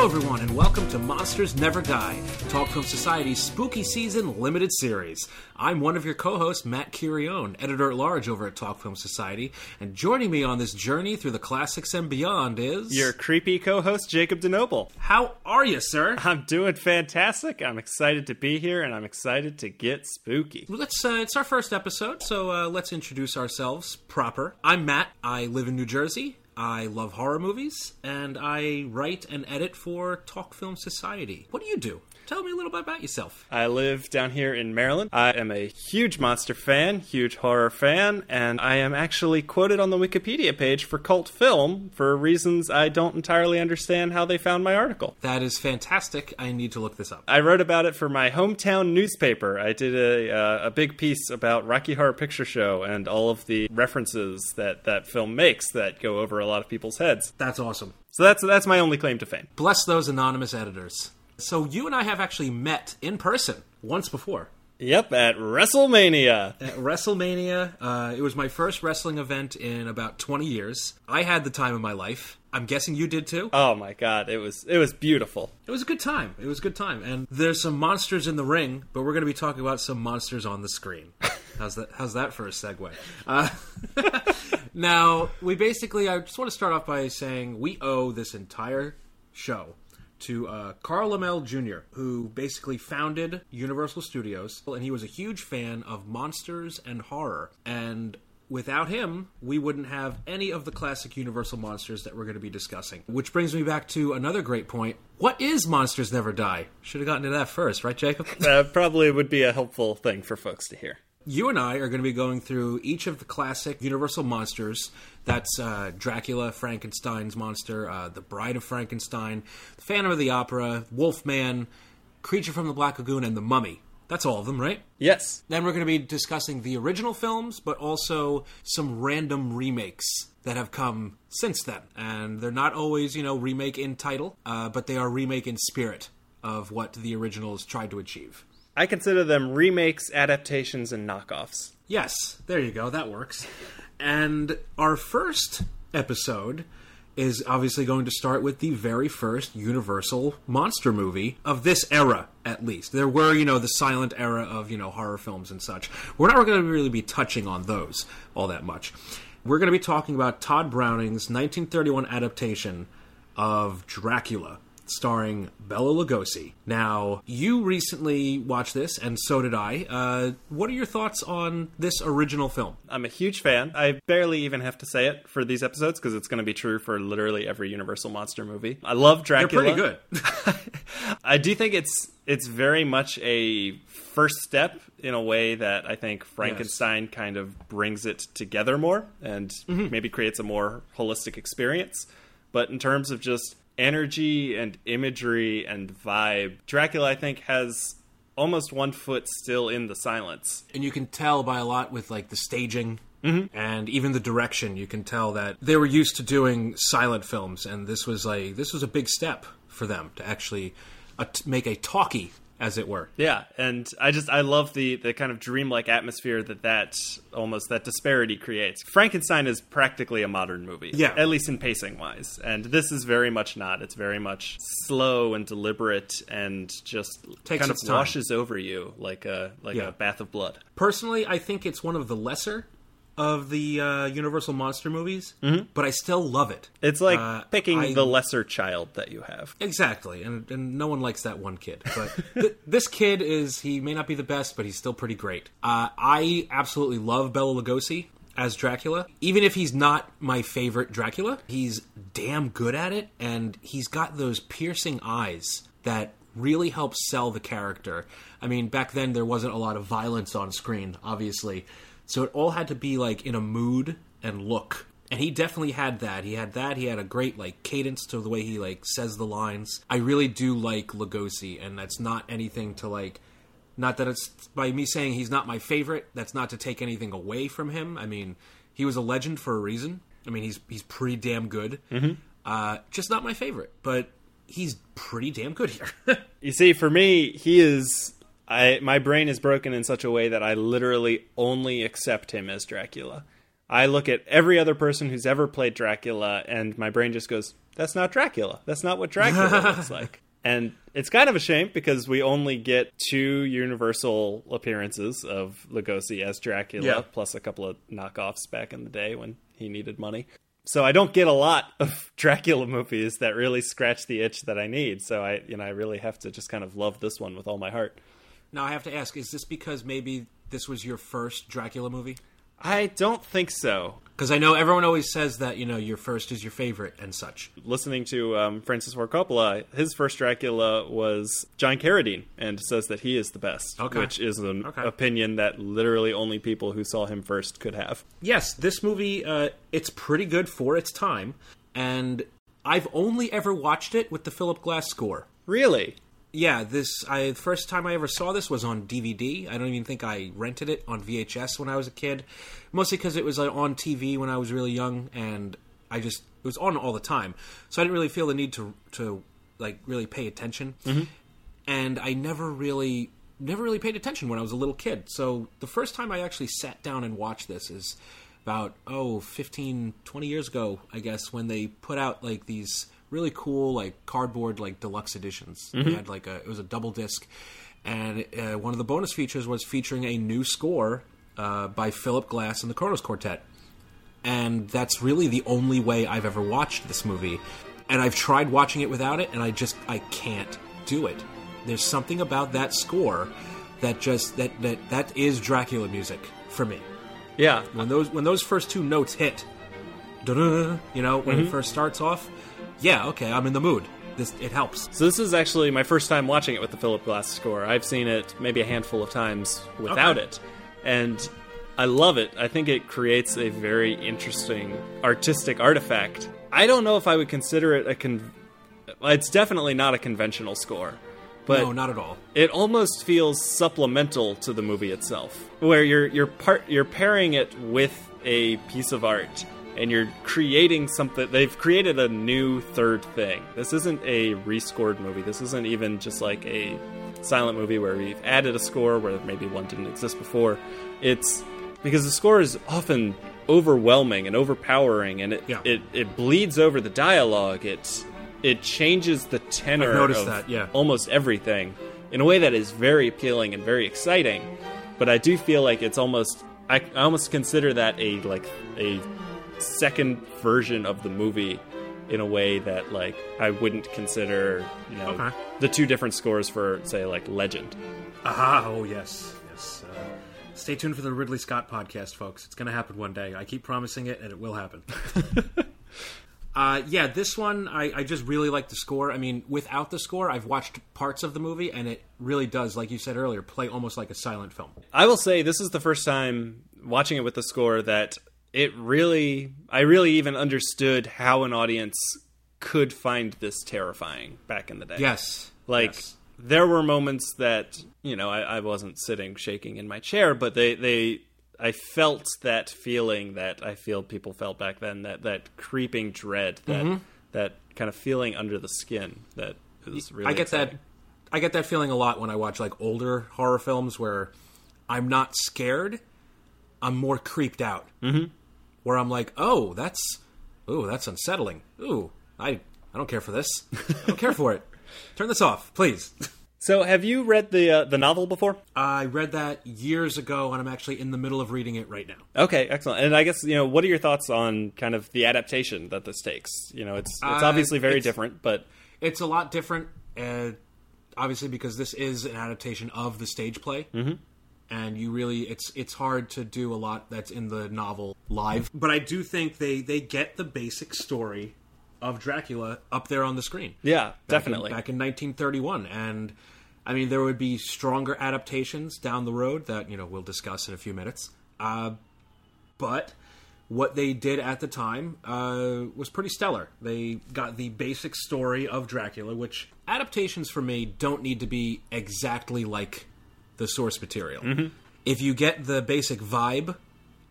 Hello, everyone, and welcome to Monsters Never Die, Talk Film Society's spooky season limited series. I'm one of your co hosts, Matt Curione, editor at large over at Talk Film Society, and joining me on this journey through the classics and beyond is. Your creepy co host, Jacob deNobel. How are you, sir? I'm doing fantastic. I'm excited to be here, and I'm excited to get spooky. Let's. Uh, it's our first episode, so uh, let's introduce ourselves proper. I'm Matt. I live in New Jersey. I love horror movies, and I write and edit for Talk Film Society. What do you do? Tell me a little bit about yourself. I live down here in Maryland. I am a huge monster fan, huge horror fan, and I am actually quoted on the Wikipedia page for cult film for reasons I don't entirely understand how they found my article. That is fantastic. I need to look this up. I wrote about it for my hometown newspaper. I did a, uh, a big piece about Rocky Horror Picture Show and all of the references that that film makes that go over a lot of people's heads. That's awesome. So that's that's my only claim to fame. Bless those anonymous editors. So you and I have actually met in person once before. Yep, at WrestleMania. At WrestleMania, uh, it was my first wrestling event in about 20 years. I had the time of my life. I'm guessing you did too. Oh my god, it was it was beautiful. It was a good time. It was a good time. And there's some monsters in the ring, but we're going to be talking about some monsters on the screen. How's that? How's that for a segue? Uh, now, we basically, I just want to start off by saying we owe this entire show to uh, Carl Laemmle Jr., who basically founded Universal Studios, and he was a huge fan of monsters and horror. And without him, we wouldn't have any of the classic Universal monsters that we're going to be discussing. Which brings me back to another great point. What is Monsters Never Die? Should have gotten to that first, right, Jacob? That probably would be a helpful thing for folks to hear. You and I are going to be going through each of the classic Universal monsters. That's uh, Dracula, Frankenstein's monster, uh, The Bride of Frankenstein, The Phantom of the Opera, Wolfman, Creature from the Black Lagoon, and The Mummy. That's all of them, right? Yes. Then we're going to be discussing the original films, but also some random remakes that have come since then. And they're not always, you know, remake in title, uh, but they are remake in spirit of what the originals tried to achieve. I consider them remakes, adaptations, and knockoffs. Yes, there you go. That works. And our first episode is obviously going to start with the very first Universal monster movie of this era, at least. There were, you know, the silent era of, you know, horror films and such. We're not going to really be touching on those all that much. We're going to be talking about Tod Browning's 1931 adaptation of Dracula starring Bela Lugosi. Now, you recently watched this, and so did I. Uh, what are your thoughts on this original film? I'm a huge fan. I barely even have to say it for these episodes because it's going to be true for literally every Universal monster movie. I love Dracula. You're pretty good. I do think it's it's very much a first step in a way that I think Frankenstein yes. kind of brings it together more and mm-hmm. maybe creates a more holistic experience. But in terms of just energy and imagery and vibe, Dracula I think has almost one foot still in the silence. And you can tell by a lot with like the staging Mm-hmm. and even the direction you can tell that they were used to doing silent films and this was like this was a big step for them to actually uh, make a talkie as it were. Yeah, and I just I love the the kind of dreamlike atmosphere that that almost that disparity creates. Frankenstein is practically a modern movie, yeah, at least in pacing wise, and this is very much not. It's very much slow and deliberate, and just Takes kind of washes over you like a like Yeah. a bath of blood. Personally, I think it's one of the lesser of the uh, Universal monster movies, but I still love it. It's like Uh, picking I- the lesser child that you have. Exactly, and and no one likes that one kid. But th- this kid is he may not be the best, but he's still pretty great. Uh, I absolutely love Bela Lugosi as Dracula, even if he's not my favorite Dracula. He's damn good at it, and he's got those piercing eyes that really help sell the character. I mean, back then there wasn't a lot of violence on screen, obviously, so it all had to be like in a mood and look and he definitely had that. He had that. He had a great like cadence to the way he like says the lines. I really do like Lugosi, and that's not anything to like. Not that it's by me saying he's not my favorite. That's not to take anything away from him. I mean, he was a legend for a reason. I mean, he's he's pretty damn good. Mm-hmm. Uh, just not my favorite, but he's pretty damn good here. You see, for me, he is. I my brain is broken in such a way that I literally only accept him as Dracula. I look at every other person who's ever played Dracula, and my brain just goes, "That's not Dracula. That's not what Dracula looks like." And it's kind of a shame because we only get two Universal appearances of Lugosi as Dracula, Yeah. plus a couple of knockoffs back in the day when he needed money. So I don't get a lot of Dracula movies that really scratch the itch that I need. So I, you know, I really have to just kind of love this one with all my heart. Now I have to ask: Is this because maybe this was your first Dracula movie? I don't think so. Because I know everyone always says that you know your first is your favorite and such. listening to um, Francis Ford Coppola, his first Dracula was John Carradine, and says that he is the best, Okay. which is an Okay. opinion that literally only people who saw him first could have. Yes, this movie uh, it's pretty good for its time, and I've only ever watched it with the Philip Glass score. Really? Yeah, this I the first time I ever saw this was on DVD. I don't even think I rented it on VHS when I was a kid, mostly because it was uh, on TV when I was really young, and I just it was on all the time, so I didn't really feel the need to to like really pay attention. And I never really never really paid attention when I was a little kid. So the first time I actually sat down and watched this is about oh 15 20 years ago i guess when they put out like these really cool like cardboard like deluxe editions. They had like a it was a double disc. And uh, one of the bonus features was featuring a new score uh, by philip glass and the kronos quartet. And that's really the only way i've ever watched this movie. And i've tried watching it without it and i just i can't do it. There's something about that score that just that that that is dracula music for me. Yeah. when those when those first two notes hit, you know, when it first starts off, yeah, okay, I'm in the mood. This it helps. So this is actually my first time watching it with the Philip Glass score. I've seen it maybe a handful of times without Okay. it, and I love it. I think it creates a very interesting artistic artifact. I don't know if I would consider it a con. It's definitely not a conventional score, but no, not at all. it almost feels supplemental to the movie itself, where you're you're part you're pairing it with a piece of art and you're creating something. They've created a new third thing. This isn't a rescored movie. This isn't even just like a silent movie where we've added a score where maybe one didn't exist before. It's because the score is often overwhelming and overpowering, and it Yeah. it, it bleeds over the dialogue. It it changes the tenor I've noticed of that, yeah. almost everything in a way that is very appealing and very exciting. But I do feel like it's almost I, I almost consider that a like a second version of the movie in a way that like I wouldn't consider you know Okay. the two different scores for say like Legend. Aha! Oh yes, yes. Uh, stay tuned for the Ridley Scott podcast, folks. It's going to happen one day. I keep promising it, and it will happen. uh, yeah, this one I, I just really like the score. I mean, without the score, I've watched parts of the movie, and it really does, like you said earlier, play almost like a silent film. I will say this is the first time watching it with the score that it really I really even understood how an audience could find this terrifying back in the day. Yes, Like Yes. there were moments that you know I, I wasn't sitting shaking in my chair, but they they I felt that feeling that I feel people felt back then that that creeping dread that Mm-hmm. that kind of feeling under the skin that is really I get exciting. that. I get that feeling a lot when I watch like older horror films where I'm not scared. I'm more creeped out. Mm-hmm. Where I'm like, oh, that's, ooh, that's unsettling. Ooh, I, I don't care for this. I don't care for it. Turn this off, please. So have you read the uh, the novel before? I read that years ago, and I'm actually in the middle of reading it right now. Okay, excellent. And I guess you know, what are your thoughts on kind of the adaptation that this takes? You know, it's it's Uh, obviously very it's- different, but It's a lot different, uh, obviously, because this is an adaptation of the stage play, mm-hmm. And you really it's it's hard to do a lot that's in the novel live. But I do think they they get the basic story of Dracula up there on the screen. yeah, Back in- definitely. back in 1931, and I mean there would be stronger adaptations down the road that you know we'll discuss in a few minutes. Uh, but what they did at the time uh, was pretty stellar. They got the basic story of Dracula, which adaptations for me don't need to be exactly like the source material. If you get the basic vibe,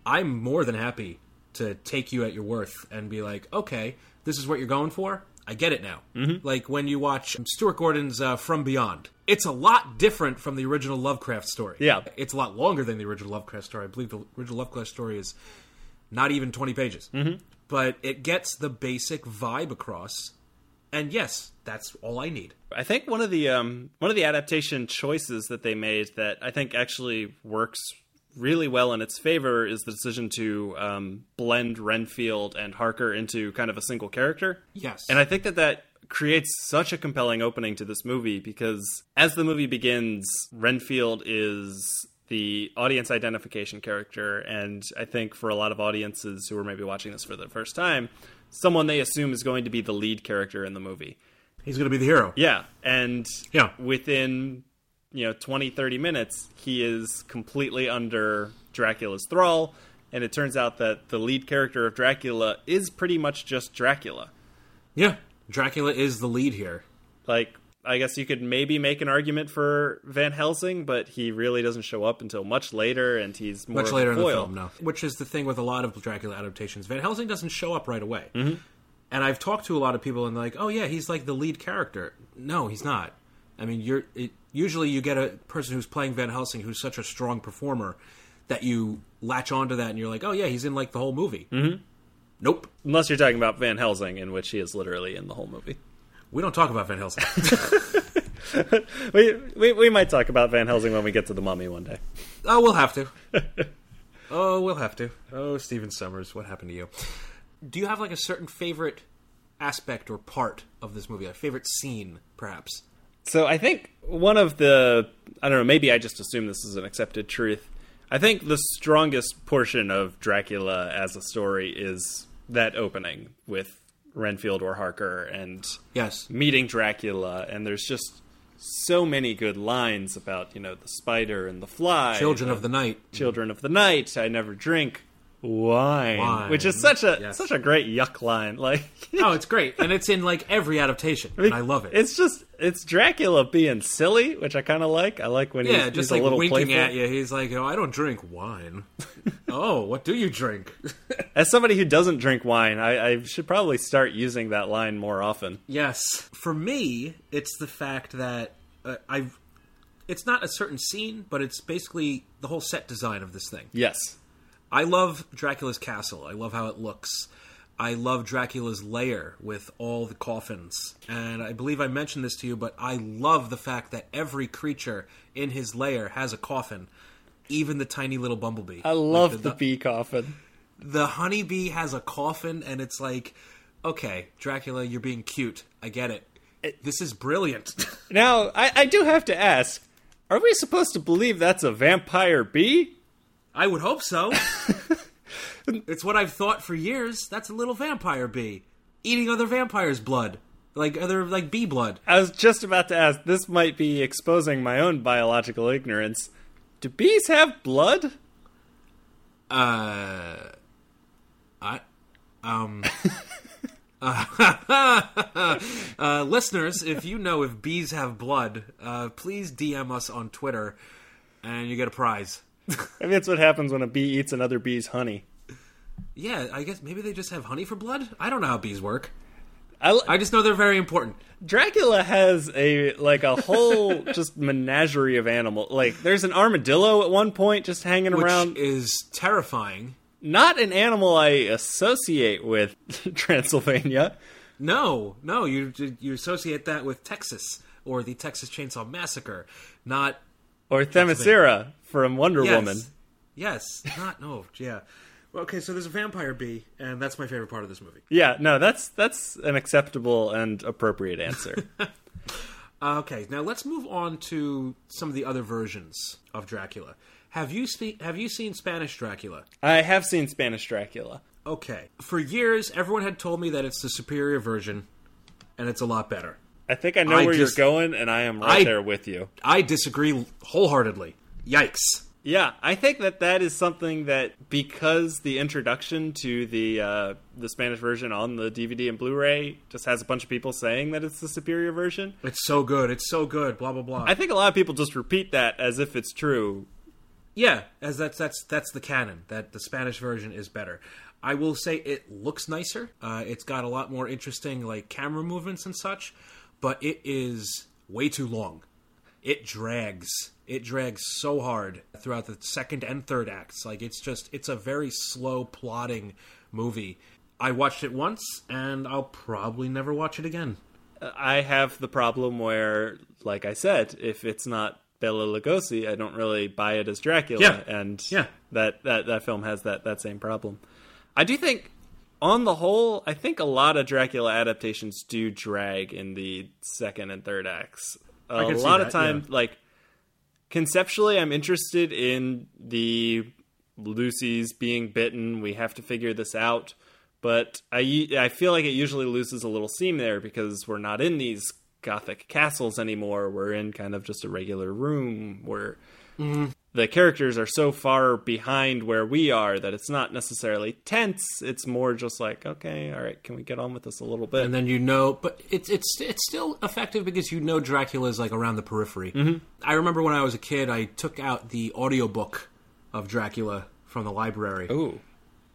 I'm more than happy to take you at your worth and be like, okay, this is what you're going for. I get it now. Like when you watch Stuart Gordon's uh, From Beyond, it's a lot different from the original Lovecraft story. Yeah. it's a lot longer than the original Lovecraft story. I believe the original Lovecraft story is not even 20 pages. Mm-hmm. But it gets the basic vibe across. And yes, that's all I need. I think one of the um, one of the adaptation choices that they made that I think actually works really well in its favor is the decision to um, blend Renfield and Harker into kind of a single character. Yes. And I think that that creates such a compelling opening to this movie because as the movie begins, Renfield is the audience identification character. And I think for a lot of audiences who are maybe watching this for the first time, someone they assume is going to be the lead character in the movie. He's going to be the hero. Yeah. And Yeah. within, you know, 20, 30 minutes, he is completely under Dracula's thrall. And it turns out that the lead character of Dracula is pretty much just Dracula. Yeah. Dracula is the lead here. Like, I guess you could maybe make an argument for Van Helsing, but he really doesn't show up until much later, and he's more Much of later a in the film, no. Which is the thing with a lot of Dracula adaptations. Van Helsing doesn't show up right away. Mm-hmm. And I've talked to a lot of people, and they're like, "Oh yeah, he's like the lead character." No, he's not. I mean, you're it, usually you get a person who's playing Van Helsing who's such a strong performer that you latch onto that, and you're like, "Oh yeah, he's in like the whole movie." Mm-hmm. Nope, Unless you're talking about Van Helsing, in which he is literally in the whole movie. We don't talk about Van Helsing. We, we, we might talk about Van Helsing when we get to the mummy one day. oh, we'll have to. oh, we'll have to. Oh, Stephen Sommers, what happened to you? Do you have like a certain favorite aspect or part of this movie, a favorite scene, perhaps? So I think one of the I don't know, maybe I just assume this is an accepted truth. I think the strongest portion of Dracula as a story is that opening with Renfield or Harker and Yes. meeting Dracula and there's just so many good lines about, you know, the spider and the fly. Children the of the Night. Children of the Night, I never drink wine, Wine. which is such a Yes. such a great yuck line. Like Oh, it's great, and it's in like every adaptation, and I love it. It's just it's Dracula being silly, which I kind of like. I like when yeah, he's, just he's like a little winking playful. at you. He's like, "Oh, I don't drink wine." oh, what do you drink? As somebody who doesn't drink wine, I, I should probably start using that line more often. yes, for me, it's the fact that uh, I've. It's not a certain scene, but it's basically the whole set design of this thing. Yes, I love Dracula's castle. I love how it looks. I love Dracula's lair with all the coffins. And I believe I mentioned this to you, but I love the fact that every creature in his lair has a coffin, even the tiny little bumblebee. I love Like the, bee coffin. the honeybee has a coffin, and it's like, okay, Dracula, you're being cute. I get it. This is brilliant. Now, I, I do have to ask: Are we supposed to believe that's a vampire bee? I would hope so. it's what I've thought for years. That's a little vampire bee eating other vampires' blood, like other like bee blood. I was just about to ask. This might be exposing my own biological ignorance. Do bees have blood? Uh, I, um, uh, listeners, if you know if bees have blood, uh, please DM us on Twitter, and you get a prize. Maybe that's what happens when a bee eats another bee's honey. Yeah, I guess maybe they just have honey for blood. I don't know how bees work. I, I just know they're very important. Dracula has a like a whole just menagerie of animals. Like there's an armadillo at one point just hanging around Which around. is terrifying. Not an animal I associate with Transylvania. No, no, you you associate that with Texas or the Texas Chainsaw Massacre, not Or Themyscira from Wonder yes, Woman. Yes, not no, yeah. Okay, so there's a vampire bee, and that's my favorite part of this movie. Yeah, no, that's that's an acceptable and appropriate answer. Uh, okay, now let's move on to some of the other versions of Dracula. Have you spe- have you seen Spanish Dracula? I have seen Spanish Dracula. Okay, for years everyone had told me that it's the superior version, and it's a lot better. I think I know I where just- you're going, and I am right I- there with you. I disagree wholeheartedly. Yikes! Yeah, I think that that is something that because the introduction to the uh, the Spanish version on the DVD and Blu-ray just has a bunch of people saying that it's the superior version. It's so good. It's so good. Blah blah blah. I think a lot of people just repeat that as if it's true. Yeah, as that's that's that's the canon that the Spanish version is better. I will say it looks nicer. Uh, it's got a lot more interesting like camera movements and such, but it is way too long. it drags. It drags so hard throughout the second and third acts. Like it's just it's a very slow plotting movie. I watched it once and I'll probably never watch it again. I have the problem where, like I said, if it's not Bela Lugosi, I don't really buy it as Dracula, Yeah. and Yeah. that, that that film has that that same problem. I do think, on the whole, I think a lot of Dracula adaptations do drag in the second and third acts. A lot of time, yeah. like conceptually, I'm interested in the Lucy's being bitten. We have to figure this out. But I, I feel like it usually loses a little seam there because we're not in these gothic castles anymore. We're in kind of just a regular room where mm-hmm. The characters are so far behind where we are that it's not necessarily tense. It's more just like, okay, all right, can we get on with this a little bit? and then you know but it's it's it's still effective because you know dracula's like around the periphery mm-hmm. i remember when i was a kid i took out the audiobook of dracula from the library Ooh.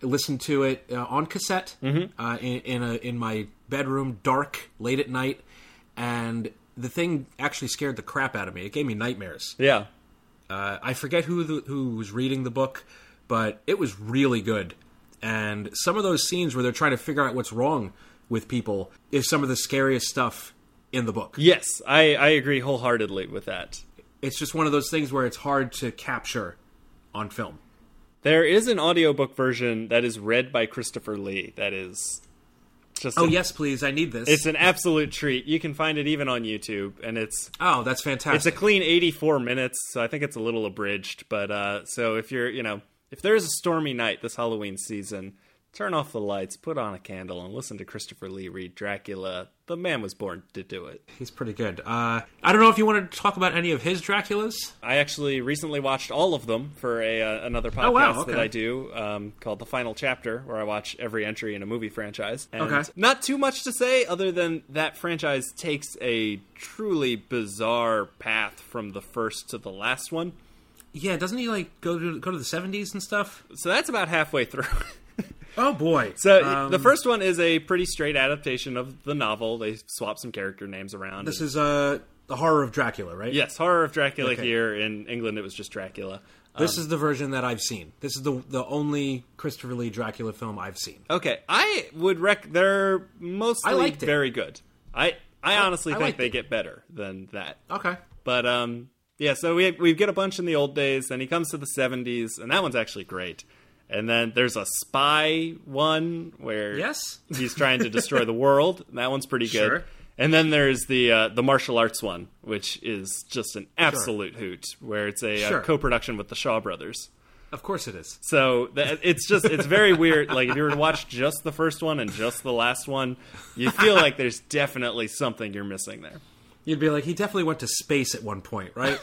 listened to it uh, on cassette uh, in, in a in my bedroom dark late at night and the thing actually scared the crap out of me it gave me nightmares Yeah. Uh, I forget who the, who was reading the book, but it was really good. And some of those scenes where they're trying to figure out what's wrong with people is some of the scariest stuff in the book. Yes, I, I agree wholeheartedly with that. It's just one of those things where it's hard to capture on film. There is an audiobook version that is read by Christopher Lee that is just Oh an- yes, please, I need this. It's an absolute treat. You can find it even on YouTube and it's oh, that's fantastic. it's a clean 84 minutes, so I think it's a little abridged, but uh so if you're, you know, if there's a stormy night this Halloween season, turn off the lights, put on a candle and listen to Christopher Lee read Dracula. The man was born to do it. He's pretty good. Uh, I don't know if you wanted to talk about any of his Draculas. I actually recently watched all of them for a uh, another podcast Oh, wow, okay. that I do um, called The Final Chapter, where I watch every entry in a movie franchise. And Okay. Not too much to say other than that franchise takes a truly bizarre path from the first to the last one. Yeah, doesn't he like go to go to the seventies and stuff? So that's about halfway through. Oh boy. so Um, the first one is a pretty straight adaptation of the novel. They swap some character names around. This and- is uh the horror of Dracula, right? yes, Horror of Dracula Okay. here in England. It was just Dracula. This is the version that I've seen. This is the the only Christopher Lee Dracula film I've seen. Okay, I would rec. They're mostly I very good. I I honestly I think liked they it. get better than that. Okay. But um, yeah. So we we get a bunch in the old days. Then he comes to the seventies, and that one's actually great. And then there's a spy one where Yes. he's trying to destroy the world. That one's pretty good. Sure. And then there's the uh, the martial arts one, which is just an absolute hoot, where it's a, Sure. uh co-production with the Shaw Brothers. Of course it is. So that, it's just it's very weird. Like if you were to watch just the first one and just the last one, you feel like there's definitely something you're missing there. You'd be like, he definitely went to space at one point, right?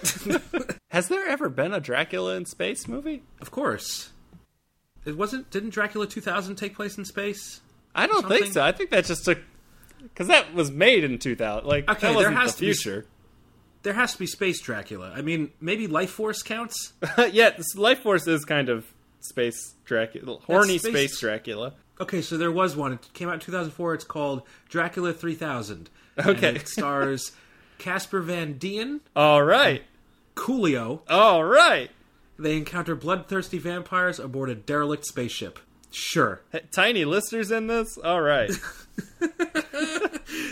Has there ever been a Dracula in space movie? of course. It wasn't. Didn't Dracula 2000 take place in space? I don't Something? think so. I think that just took because that was made in 2000. Like Okay, that wasn't has the to be- future. There has to be space Dracula. I mean, maybe Lifeforce counts. yeah, Lifeforce is kind of space Dracula, horny space- space Dracula. Okay, so there was one. It came out in 2004. It's called Dracula 3000. And Okay. it stars Casper Van Dien, All right, Coolio. all right. They encounter bloodthirsty vampires aboard a derelict spaceship. Sure. Tiny listeners in this. All right.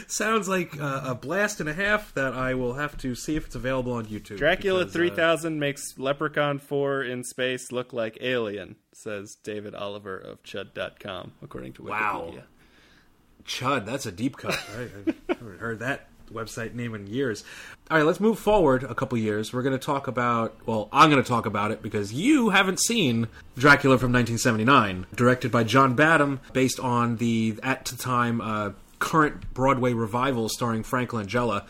Sounds like uh, a blast and a half that I will have to see if it's available on YouTube. Dracula because, uh, 3000 makes Leprechaun 4 in space look like Alien, says David Oliver of Chud.com, according to Wikipedia. Wow. Chud, that's a deep cut. I, I haven't heard that website name in years. All right, let's move forward a couple years. We're going to talk about, well, I'm going to talk about it because you haven't seen Dracula from 1979, directed by John Badham, based on the, at the time, uh, current Broadway revival starring Frank Langella.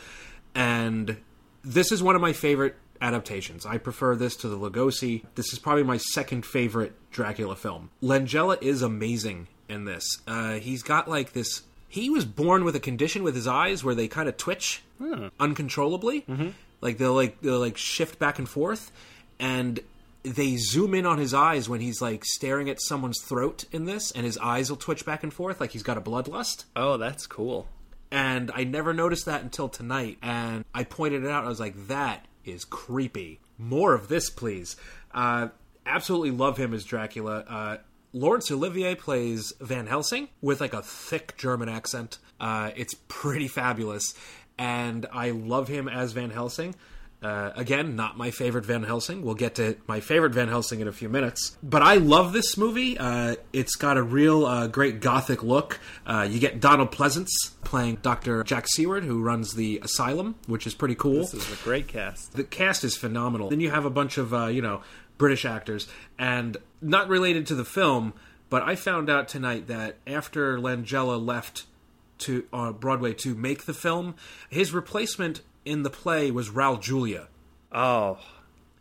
And this is one of my favorite adaptations. I prefer this to the Lugosi. This is probably my second favorite Dracula film. Langella is amazing in this. Uh, he's got like this. He was born with a condition with his eyes where they kind of twitch uncontrollably. Like they'll like they'll like shift back and forth, and they zoom in on his eyes when he's like staring at someone's throat in this, and his eyes will twitch back and forth like he's got a bloodlust Oh, that's cool. And I never noticed that until tonight. And I pointed it out. I was like, that is creepy. More of this, please. Uh, absolutely love him as Dracula. Uh, Laurence Olivier plays Van Helsing with like a thick German accent. Uh, it's pretty fabulous. And I love him as Van Helsing. Uh, again, not my favorite Van Helsing. We'll get to my favorite Van Helsing in a few minutes. But I love this movie. Uh, it's got a real uh, great gothic look. Uh, you get Donald Pleasence playing Dr. Jack Seward, who runs the asylum, which is pretty cool. This is a great cast. The cast is phenomenal. Then you have a bunch of, uh, you know, British actors. And not related to the film, but I found out tonight that after Langella left to uh, Broadway to make the film, his replacement in the play was Raul Julia. Oh,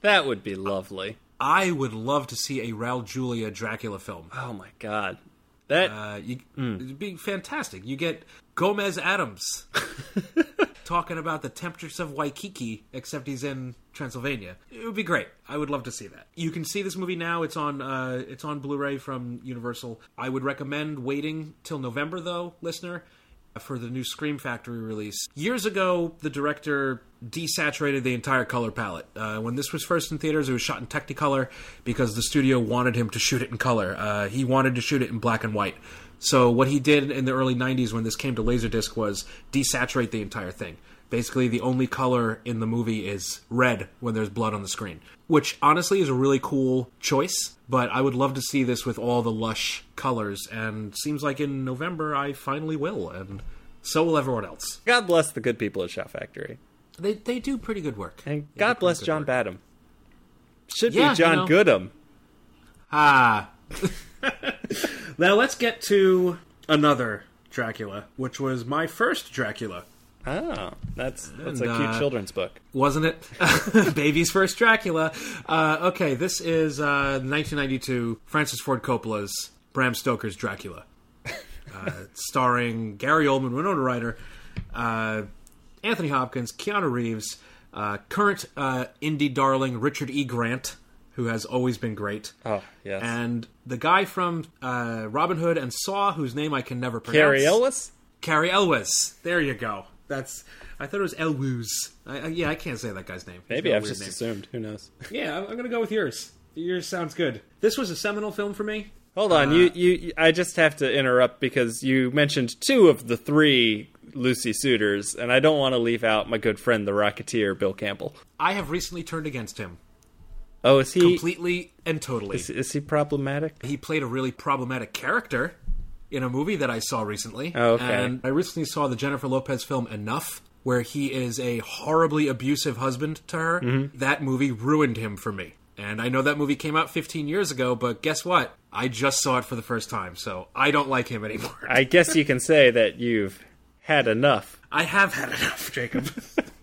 that would be lovely. I would love to see a Raul Julia Dracula film. Oh my god, that Uh, you, It'd be fantastic. You get Gomez Addams talking about the temperatures of Waikiki, except he's in Transylvania. It would be great. I would love to see that. You can see this movie now. It's on uh, it's on Blu-ray from Universal. I would recommend waiting till November, though, listener, for the new Scream Factory release. Years ago, the director desaturated the entire color palette. Uh, when this was first in theaters, it was shot in Technicolor because the studio wanted him to shoot it in color. Uh, he wanted to shoot it in black and white. So what he did in the early 90s when this came to Laserdisc was desaturate the entire thing. Basically, the only color in the movie is red when there's blood on the screen, which honestly is a really cool choice. But I would love to see this with all the lush colors, and seems like in November I finally will, and so will everyone else. God bless the good people at Shout Factory, They they do pretty good work. and They God bless John work. Badham. Should Yeah, be John you know. Goodham. Ah. now let's get to another Dracula, which was my first Dracula. Oh, that's that's a cute uh, children's book. wasn't it? Baby's first Dracula. Uh, okay, this is uh, 1992 Francis Ford Coppola's Bram Stoker's Dracula, uh, starring Gary Oldman, Winona Ryder, uh, Anthony Hopkins, Keanu Reeves, uh, current uh, indie darling Richard E. Grant, who has always been great. Oh yes, And the guy from uh, Robin Hood and Saw, whose name I can never pronounce. Cary Elwes? Cary Elwes. There you go. That's. I thought it was Elwes. I, I, yeah, I can't say that guy's name. Maybe I've just name. assumed. Who knows? Yeah, I'm, I'm gonna go with yours. Yours sounds good. This was a seminal film for me. Hold on, Uh, you, you. I just have to interrupt because you mentioned two of the three Lucy suitors, and I don't want to leave out my good friend, the Rocketeer, Bill Campbell. I have recently turned against him Oh, is he? completely and totally. Is, is he problematic? He played a really problematic character in a movie that I saw recently. Oh, okay. And I recently saw the Jennifer Lopez film Enough, where he is a horribly abusive husband to her. Mm-hmm. That movie ruined him for me. And I know that movie came out 15 years ago, but guess what? I just saw it for the first time, so I don't like him anymore. I guess you can say that you've had enough. I have had enough, Jacob.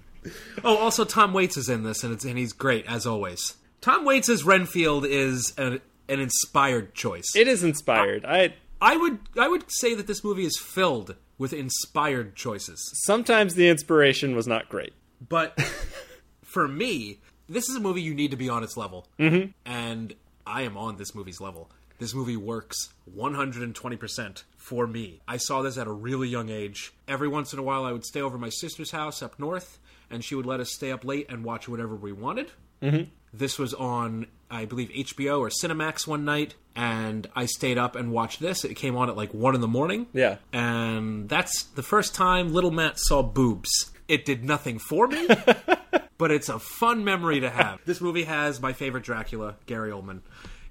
oh, also Tom Waits is in this, and it's and he's great as always. Tom Waits as Renfield is an, an inspired choice. It is inspired. I I would I would say that this movie is filled with inspired choices. sometimes the inspiration was not great. But for me, this is a movie you need to be on its level. Mm-hmm. And I am on this movie's level. This movie works 120% for me. I saw this at a really young age. Every once in a while, I would stay over my sister's house up north, and she would let us stay up late and watch whatever we wanted. Mm-hmm. This was on, I believe, HBO or Cinemax one night, and I stayed up and watched this. It came on at like 1 in the morning. Yeah. And that's the first time little Matt saw boobs. It did nothing for me, but it's a fun memory to have. This movie has my favorite Dracula, Gary Oldman.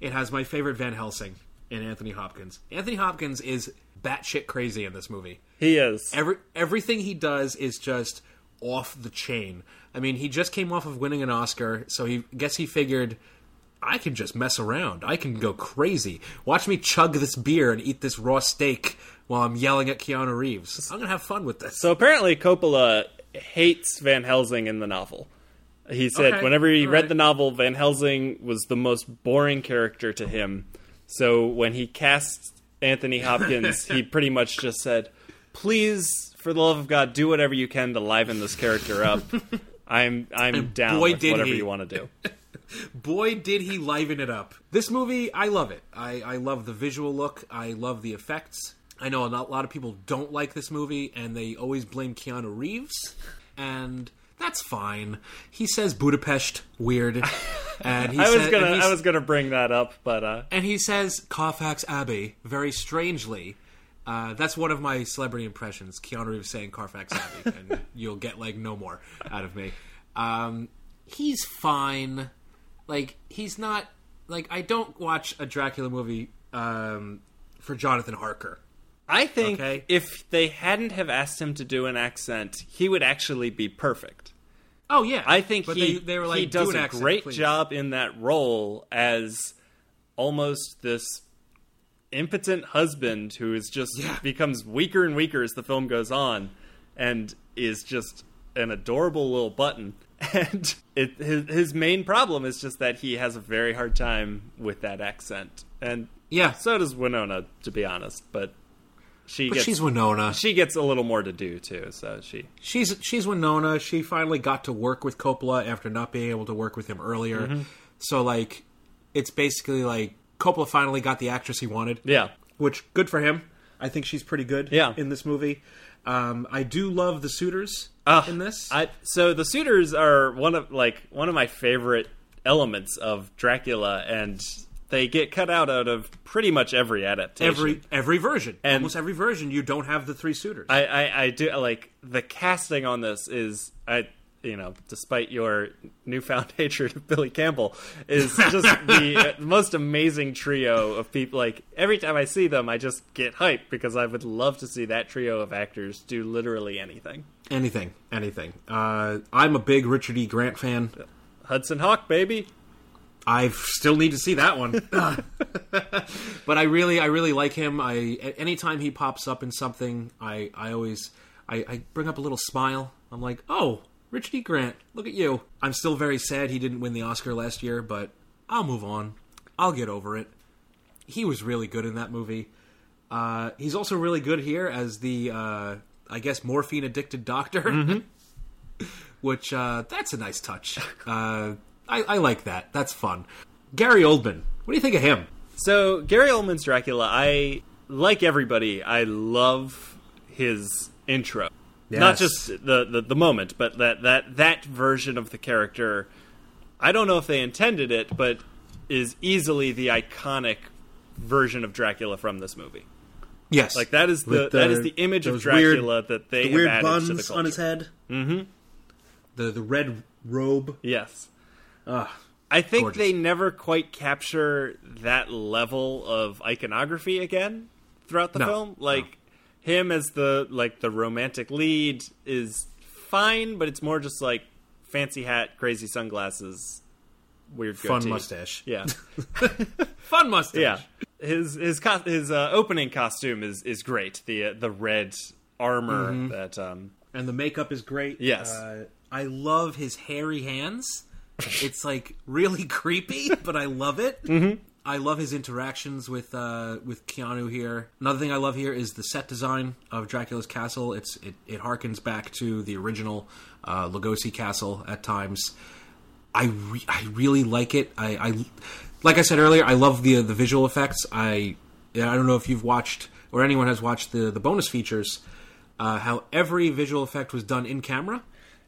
It has my favorite Van Helsing and Anthony Hopkins. Anthony Hopkins is batshit crazy in this movie. He is. Every everything he does is just off the chain. I mean, he just came off of winning an Oscar, so he guess he figured I can just mess around. I can go crazy. Watch me chug this beer and eat this raw steak while I'm yelling at Keanu Reeves. I'm gonna have fun with this. So apparently Coppola hates Van Helsing in the novel. He said Okay, whenever he read right. the novel, Van Helsing was the most boring character to him. So when he cast Anthony Hopkins, he pretty much just said, "Please, for the love of God, do whatever you can to liven this character up. I'm I'm down boy, with did whatever he. you want to do." Boy, did he liven it up. This movie, I love it. I, I love the visual look. I love the effects. I know a lot of people don't like this movie, and they always blame Keanu Reeves, and that's fine. He says Budapest weird, and he I was said- gonna and I was gonna bring that up, but uh, and he says Carfax Abbey very strangely. Uh, that's one of my celebrity impressions. Keanu Reeves saying Carfax Abbey, and you'll get like no more out of me. Um, he's fine. Like he's not like I don't watch a Dracula movie um, for Jonathan Harker. I think Okay. if they hadn't have asked him to do an accent, he would actually be perfect. Oh yeah, I think but he they, they were like he does "Do an a accent, great please." job in that role as almost this impotent husband who is just Yeah. becomes weaker and weaker as the film goes on, and is just an adorable little button. And it, his his main problem is just that he has a very hard time with that accent, and Yeah, so does Winona, to be honest. But she but gets she's Winona. she gets a little more to do too. So she She's she's Winona. She finally got to work with Coppola after not being able to work with him earlier. Mm-hmm. So like, it's basically like Coppola finally got the actress he wanted. yeah which good for him. I think she's pretty good. Yeah. in this movie. Um, I do love the suitors Ah, in this. I, so the suitors are one of like one of my favorite elements of Dracula, and they get cut out out of pretty much every adaptation. every every version, And- almost every version, you don't have the three suitors. I, I, I do like the casting on this is I you know despite your newfound hatred of Billy Campbell is just the most amazing trio of people. Like every time I see them, I just get hyped because I would love to see that trio of actors do literally anything. anything, anything. Uh, I'm a big Richard E. Grant fan. Hudson Hawk, baby. I still need to see that one. but I really, I really like him. I anytime he pops up in something, I, I always, I, I bring up a little smile. I'm like, oh, Richard E. Grant, look at you. I'm still very sad he didn't win the Oscar last year, but I'll move on. I'll get over it. He was really good in that movie. Uh, he's also really good here as the, uh, I guess, morphine addicted doctor. Which uh, that's a nice touch. Uh, I, I like that. That's fun. Gary Oldman, what do you think of him? So Gary Oldman's Dracula, I like everybody. I love his intro, not just the, the the moment, but that that that version of the character. I don't know if they intended it, but is easily the iconic version of Dracula from this movie. Yes, Like that is the, With that is the image of Dracula weird- that they the have weird added buns to the on his head. Mm-hmm. The the red robe. Yes. Ah, I think Gorgeous. they never quite capture that level of iconography again throughout the No, film. Like him as the like the romantic lead is fine, but it's more just like fancy hat, crazy sunglasses, weird fun goatee. mustache. Yeah, Fun mustache. yeah. His his co- his uh, opening costume is is great. The uh, the red armor Mm-hmm. that um and the makeup is great. Yes. uh, I love his hairy hands. it's like really creepy, but I love it. Mm-hmm. I love his interactions with uh, with Keanu here. Another thing I love here is the set design of Dracula's castle. It's it, it harkens back to the original uh, Lugosi castle at times. I re- I really like it. I, I like I said earlier. I love the the visual effects. I I don't know if you've watched or anyone has watched the the bonus features. Uh, how every visual effect was done in camera.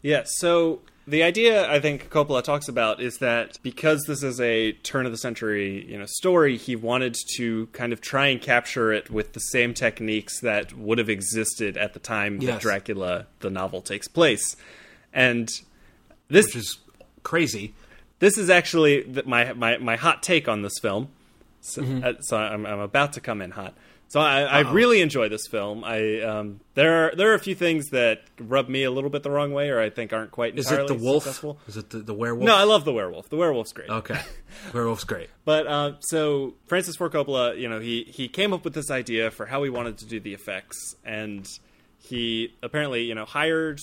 Yeah, so the idea I think Coppola talks about is that because this is a turn of the century, you know, story, he wanted to kind of try and capture it with the same techniques that would have existed at the time that Dracula the novel takes place. And this which is crazy. this is actually my my my hot take on this film. So, Mm-hmm. uh, so I'm I'm about to come in hot. So I, I really enjoy this film. I um, there are there are a few things that rub me a little bit the wrong way, or I think aren't quite Is it the wolf? successful. Is it the, the werewolf? No, I love the werewolf. The werewolf's great. Okay, werewolf's great. But uh, so Francis Ford Coppola, you know, he he came up with this idea for how he wanted to do the effects, and he apparently, you know, hired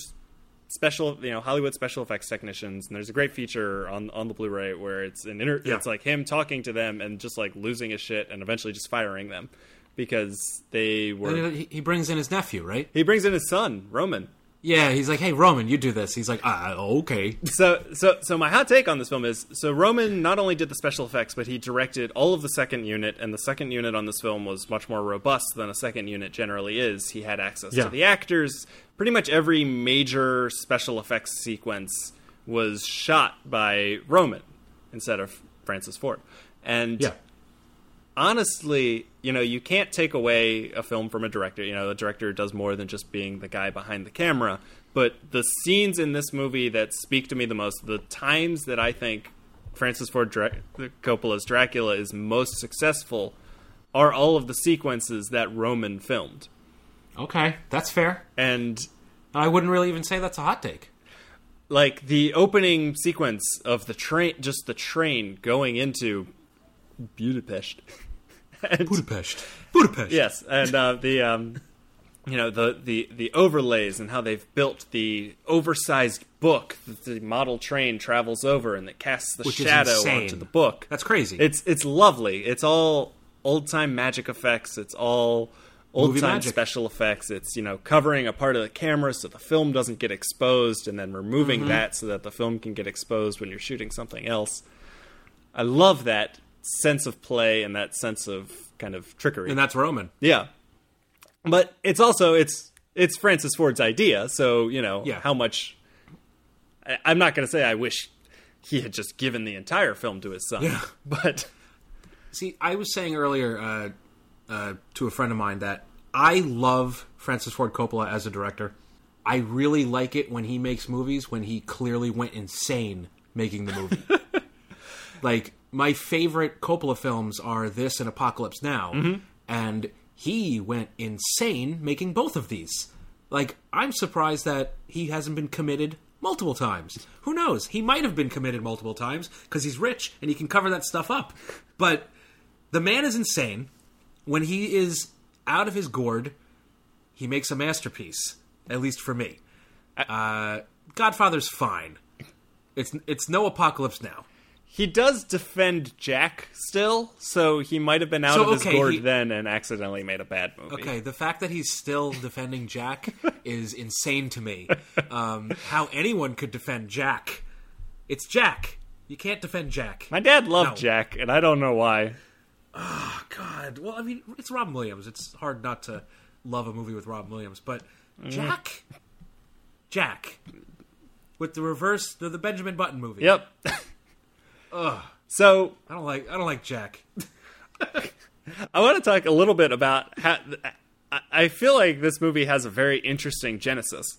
special, you know, Hollywood special effects technicians. And there's a great feature on on the Blu-ray where it's an inter- Yeah. it's like him talking to them and just like losing his shit and eventually just firing them because they were. He, he brings in his nephew, right? He brings in his son Roman. Yeah, he's like, "Hey, Roman, you do this." He's like, "Ah, okay." So, so, so my hot take on this film is: so Roman not only did the special effects, but he directed all of the second unit, and the second unit on this film was much more robust than a second unit generally is. He had access Yeah. to the actors. Pretty much every major special effects sequence was shot by Roman instead of Francis Ford, and Yeah, honestly, you know, you can't take away a film from a director. You know, the director does more than just being the guy behind the camera. But the scenes in this movie that speak to me the most, the times that I think Francis Ford Dra- Coppola's Dracula is most successful, are all of the sequences that Roman filmed. okay, that's fair. And I wouldn't really even say that's a hot take. like the opening sequence of the train, just the train going into Budapest. And- Budapest, Budapest. Yes, and uh, the um, you know the, the the overlays and how they've built the oversized book that the model train travels over and that casts the Which is shadow insane. onto the book. That's crazy. It's it's lovely. It's all old time magic effects. It's all old time magic. special effects. It's you know covering a part of the camera so the film doesn't get exposed, and then removing Mm-hmm. that so that the film can get exposed when you're shooting something else. I love that sense of play and that sense of kind of trickery. and that's Roman. Yeah, but it's also it's it's Francis Ford's idea, so you know Yeah. how much. I, I'm not going to say I wish he had just given the entire film to his son, Yeah. but See, I was saying earlier uh, uh, to a friend of mine that I love Francis Ford Coppola as a director. I really like it when he makes movies when he clearly went insane making the movie. like my favorite Coppola films are this and Apocalypse Now, and he went insane making both of these. Like I'm surprised that he hasn't been committed multiple times. Who knows? He might have been committed multiple times because he's rich and he can cover that stuff up. But the man is insane. When he is out of his gourd, he makes a masterpiece. At least for me. Uh, Godfather's fine. It's it's no apocalypse now. He does defend Jack still, so he might have been out So, of his okay, gourd he- then and accidentally made a bad movie. Okay, the fact that he's still defending Jack is insane to me. Um, how anyone could defend Jack? It's Jack. You can't defend Jack. My dad loved No. Jack, and I don't know why. Oh God. Well, I mean, it's Robin Williams. It's hard not to love a movie with Robin Williams, but Jack, Jack, with the reverse, the, the Benjamin Button movie. Yep. So I don't like. I don't like Jack. I want to talk a little bit about how I- I feel like this movie has a very interesting genesis,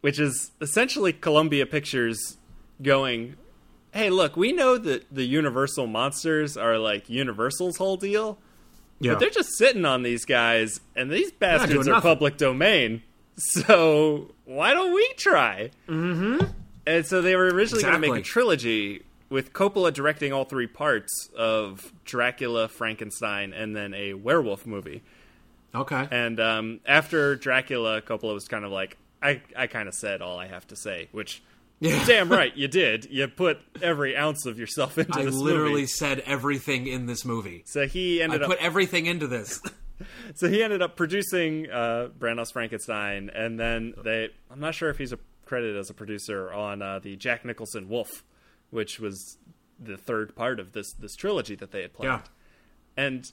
which is essentially Columbia Pictures going, "Hey, look, we know that the Universal monsters are like Universal's whole deal, Yeah. but they're just sitting on these guys, and these bastards are nothing. public domain. So why don't we try?" Mm-hmm. And so they were originally going to make a trilogy with Coppola directing all three parts of Dracula, Frankenstein, and then a werewolf movie. okay. And um, after Dracula, Coppola was kind of like, I, I kind of said all I have to say, which, Yeah. damn right, you did. You put every ounce of yourself into I this literally said everything in this movie. So he I ended up put everything into this. so he ended up producing uh, Branagh's Frankenstein, and then they I'm not sure if he's a credited as a producer on uh, the Jack Nicholson Wolf, which was the third part of this this trilogy that they had planned. yeah. And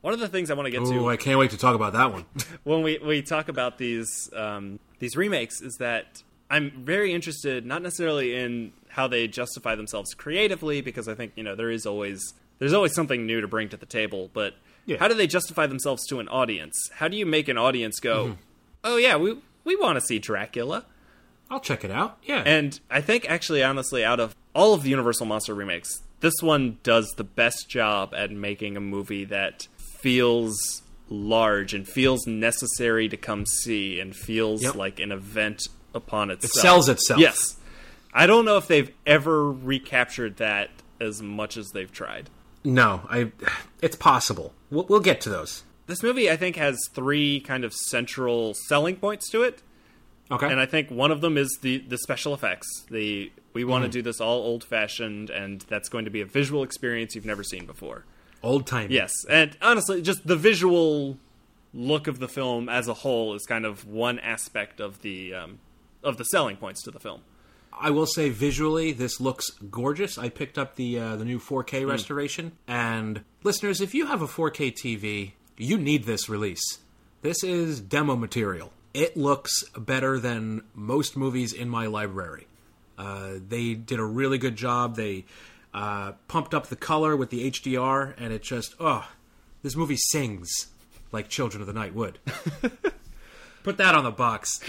one of the things I want to get Ooh, to I can't wait to talk about that one. when we, we talk about these um, these remakes is that I'm very interested not necessarily in how they justify themselves creatively because I think you know there is always there's always something new to bring to the table but Yeah. how do they justify themselves to an audience how do you make an audience go Mm-hmm. oh yeah we we want to see Dracula I'll check it out. Yeah. and I think actually, honestly, out of all of the Universal Monster remakes, this one does the best job at making a movie that feels large and feels necessary to come see and feels Yep. like an event upon itself. it sells itself. Yes. I don't know if they've ever recaptured that as much as they've tried. No, I. It's possible. We'll, we'll get to those. This movie, I think, has three kind of central selling points to it. Okay. and I think one of them is the the special effects. The we want Mm. to do this all old fashioned, and that's going to be a visual experience you've never seen before. Old time. Yes, and honestly, just the visual look of the film as a whole is kind of one aspect of the um, of the selling points to the film. I will say visually, this looks gorgeous. I picked up the uh, the new 4K Hmm. restoration, and listeners, if you have a 4K TV, you need this release. This is demo material. It looks better than most movies in my library. Uh, they did a really good job. They uh, pumped up the color with the HDR, and it just oh, this movie sings like Children of the Night would. Put that on the box.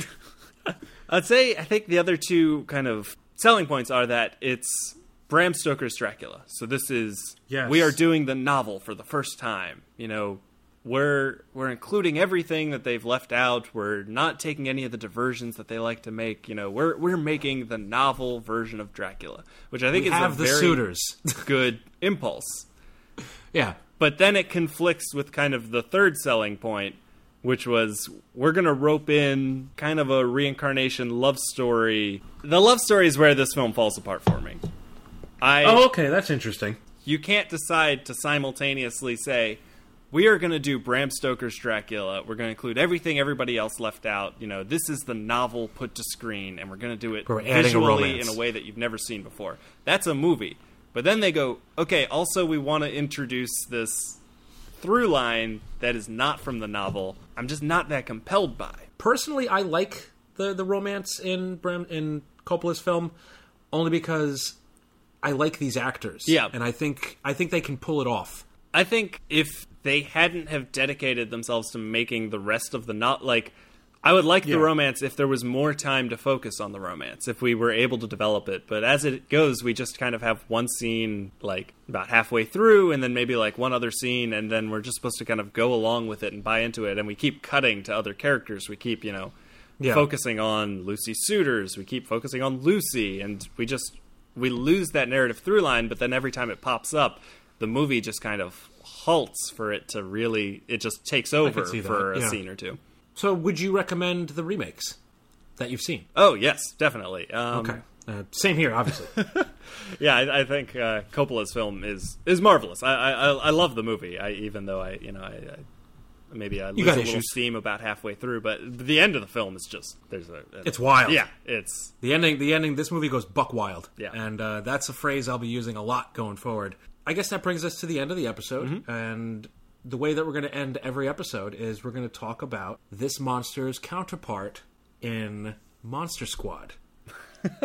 I'd say I think the other two kind of selling points are that it's Bram Stoker's Dracula. So this is Yes. we are doing the novel for the first time. You know, we're we're including everything that they've left out. We're not taking any of the diversions that they like to make. You know, we're we're making the novel version of Dracula, which I think We is a the very suitors. good impulse. yeah, But then it conflicts with kind of the third selling point, which was we're going to rope in kind of a reincarnation love story. The love story is where this film falls apart for me. I Oh, okay, that's interesting. you can't decide to simultaneously say we are going to do Bram Stoker's Dracula. We're going to include everything everybody else left out. You know, this is the novel put to screen, and we're going to do it We're adding a visually in a way that you've never seen before. That's a movie. But then they go, okay, also we want to introduce this through line that is not from the novel. I'm just not that compelled by. Personally, I like the the romance in Bram in Coppola's film only because I like these actors. Yeah. and I think I think they can pull it off. I think if they hadn't have dedicated themselves to making the rest of the not like I would like Yeah. the romance if there was more time to focus on the romance, if we were able to develop it. But as it goes, we just kind of have one scene like about halfway through and then maybe like one other scene and then we're just supposed to kind of go along with it and buy into it and we keep cutting to other characters. We keep, you know, Yeah. focusing on Lucy Suitors, we keep focusing on Lucy and we just we lose that narrative through line, but then every time it pops up, the movie just kind of halts for it to really it just takes over for a scene or two. So, would you recommend the remakes that you've seen? Oh yes, definitely. Um, Okay, uh, same here, obviously. Yeah, I, I think uh, Coppola's film is is marvelous. I, I I- love the movie. I even though I you know I, I maybe I lose a got little steam about halfway through, but the end of the film is just there's a, a It's wild. Yeah, it's the ending, the ending. This movie goes buck wild. Yeah. and uh, that's a phrase I'll be using a lot going forward. I guess that brings us to the end of the episode, Mm-hmm. and the way that we're going to end every episode is we're going to talk about this monster's counterpart in Monster Squad.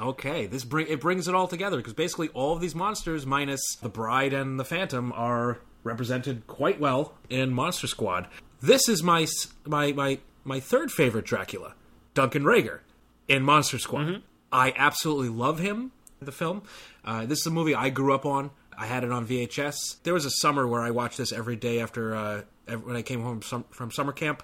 okay, this bring it brings it all together because basically all of these monsters, minus the Bride and the Phantom, are represented quite well in Monster Squad. This is my my my my third favorite Dracula, Duncan Regehr, in Monster Squad. I absolutely love him. The film. Uh, this is a movie I grew up on. I had it on VHS. There was a summer where I watched this every day after uh, ev- when I came home from, from summer camp.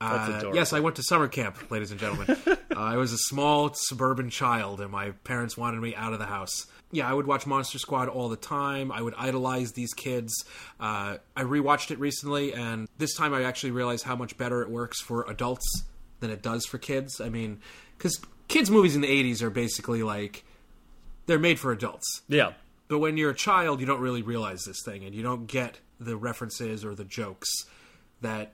Uh, yes, I went to summer camp, ladies and gentlemen. uh, I was a small suburban child, and my parents wanted me out of the house. Yeah, I would watch Monster Squad all the time. I would idolize these kids. Uh, I rewatched it recently, and this time I actually realized how much better it works for adults than it does for kids. I mean, because kids' movies in the 80s are basically like, they're made for adults. yeah. But when you're a child, you don't really realize this thing, and you don't get the references or the jokes that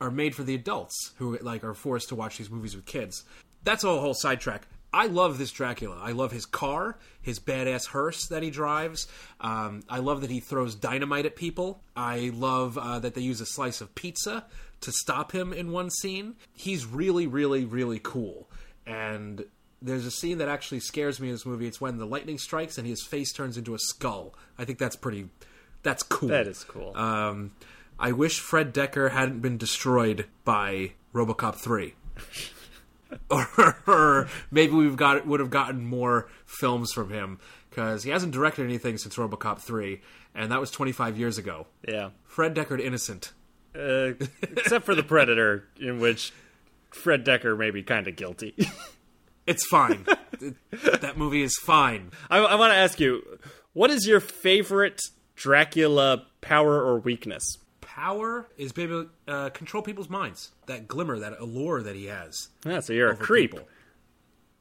are made for the adults who like are forced to watch these movies with kids. That's a whole sidetrack. I love this Dracula. I love his car, his badass hearse that he drives. Um, I love that he throws dynamite at people. I love uh, that they use a slice of pizza to stop him in one scene. He's really, really, really cool. And there's a scene that actually scares me in this movie. It's when the lightning strikes and his face turns into a skull. I think that's pretty. That's cool. That is cool. Um, I wish Fred Dekker hadn't been destroyed by RoboCop three, or, maybe we've got would have gotten more films from him because he hasn't directed anything since RoboCop three, and that was 25 years ago. yeah. Fred Deckard innocent. Uh, except for the Predator, in which Fred Dekker may be kind of guilty. It's fine. that movie is fine. I, I want to ask you, what is your favorite Dracula power or weakness? Power is maybe uh, control people's minds. That glimmer, that allure that he has. Yeah, so you're a creep. people.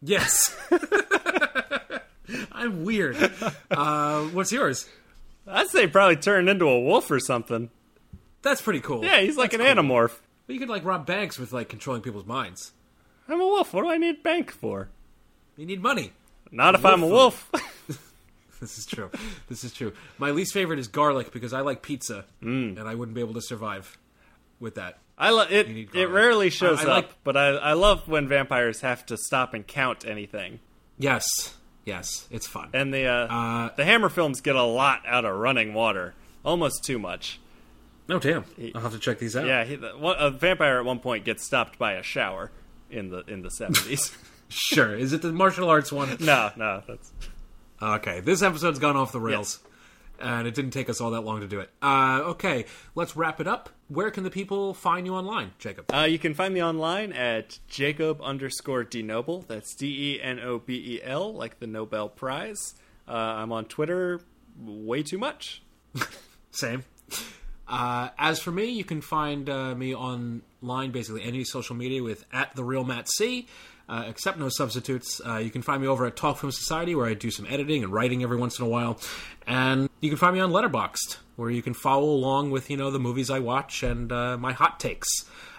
Yes. I'm weird. Uh, what's yours? I'd say probably turn into a wolf or something. That's pretty cool. Yeah, he's like That's an cool. animorph. But you could like rob banks with like controlling people's minds. I'm a wolf. What do I need bank for? You need money. Not if I'm a wolf. This is true. This is true. My least favorite is garlic because I like pizza, Mm. and I wouldn't be able to survive with that. I lo- it. It rarely shows I- I up, like- but I I love when vampires have to stop and count anything. Yes, yes, it's fun. And the uh, Uh, the Hammer films get a lot out of running water, almost too much. oh damn! I'll have to check these out. Yeah, he, the, a vampire at one point gets stopped by a shower in the in the seventies. sure. Is it the martial arts one? no, no, that's Okay, this episode's gone off the rails, and it didn't take us all that long to do it. Uh, okay, let's wrap it up. Where can the people find you online, Jacob? Uh, you can find me online at Jacob underscore deNobel. That's D E N O B E L, like the Nobel Prize. Uh, I'm on Twitter way too much. Same. Uh, as for me, you can find uh, me online, basically any social media with at the real Matt C. Uh, except no substitutes. Uh, you can find me over at Talk Film Society, where I do some editing and writing every once in a while, and you can find me on Letterboxd, where you can follow along with you know the movies I watch and uh, my hot takes.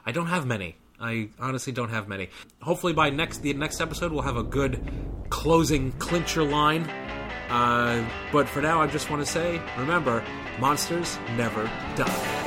I don't have many. I honestly don't have many. Hopefully, by next the next episode, we'll have a good closing clincher line. Uh, but for now, I just want to say, remember, monsters never die.